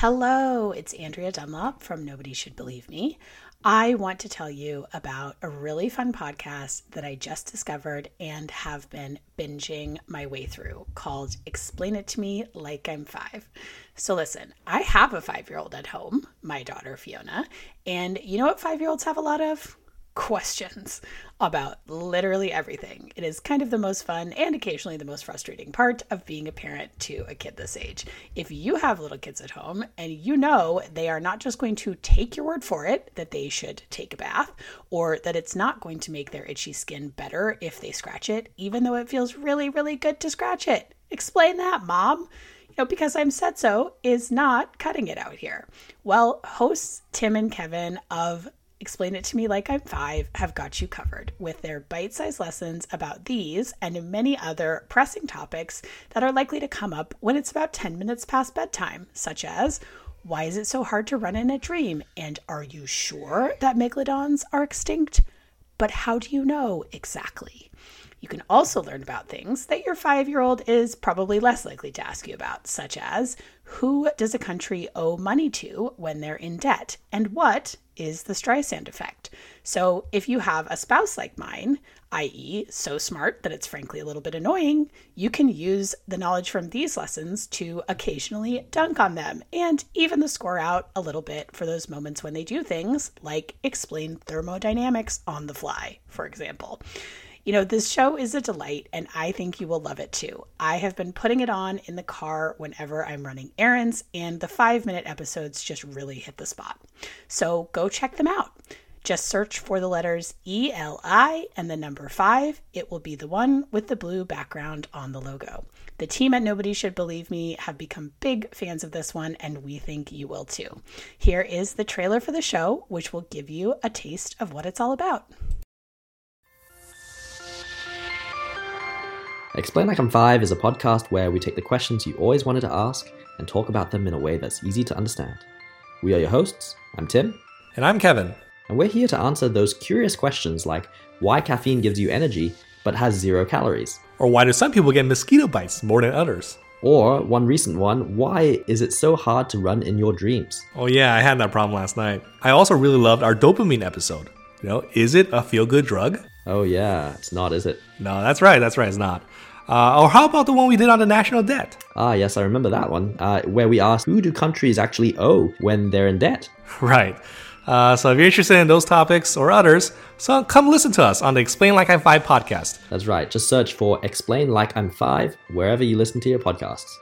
Hello, it's Andrea Dunlop from Nobody Should Believe Me. I want to tell you about a really fun podcast that I just discovered and have been binging my way through called Explain It to Me Like I'm Five. So, listen, I have a five year old at home, my daughter Fiona, and you know what five year olds have a lot of? Questions about literally everything. It is kind of the most fun and occasionally the most frustrating part of being a parent to a kid this age. If you have little kids at home and you know they are not just going to take your word for it that they should take a bath or that it's not going to make their itchy skin better if they scratch it, even though it feels really, really good to scratch it. Explain that, mom you know, because I'm said so is not cutting it out here. Well, hosts Tim and Kevin of Explain It to Me Like I'm Five have got you covered with their bite sized lessons about these and many other pressing topics that are likely to come up when it's about 10 minutes past bedtime, such as why is it so hard to run in a dream? And are you sure that megalodons are extinct? But how do you know exactly? You can also learn about things that your five year old is probably less likely to ask you about, such as who does a country owe money to when they're in debt? And what is the Streisand effect? So, if you have a spouse like mine, i.e., so smart that it's frankly a little bit annoying, you can use the knowledge from these lessons to occasionally dunk on them and even the score out a little bit for those moments when they do things like explain thermodynamics on the fly, for example. You know, this show is a delight, and I think you will love it too. I have been putting it on in the car whenever I'm running errands, and the five minute episodes just really hit the spot. So go check them out. Just search for the letters E L I and the number five. It will be the one with the blue background on the logo. The team at Nobody Should Believe Me have become big fans of this one, and we think you will too. Here is the trailer for the show, which will give you a taste of what it's all about. Explain Like I'm Five is a podcast where we take the questions you always wanted to ask and talk about them in a way that's easy to understand. We are your hosts. I'm Tim. And I'm Kevin. And we're here to answer those curious questions like why caffeine gives you energy but has zero calories. Or why do some people get mosquito bites more than others? Or one recent one, why is it so hard to run in your dreams? Oh, yeah, I had that problem last night. I also really loved our dopamine episode. You know, is it a feel good drug? Oh, yeah, it's not, is it? No, that's right, that's right, it's not. Uh, or how about the one we did on the national debt? Ah, yes, I remember that one, uh, where we asked who do countries actually owe when they're in debt? Right. Uh, so if you're interested in those topics or others, so come listen to us on the Explain Like I'm Five podcast. That's right. Just search for Explain Like I'm Five wherever you listen to your podcasts.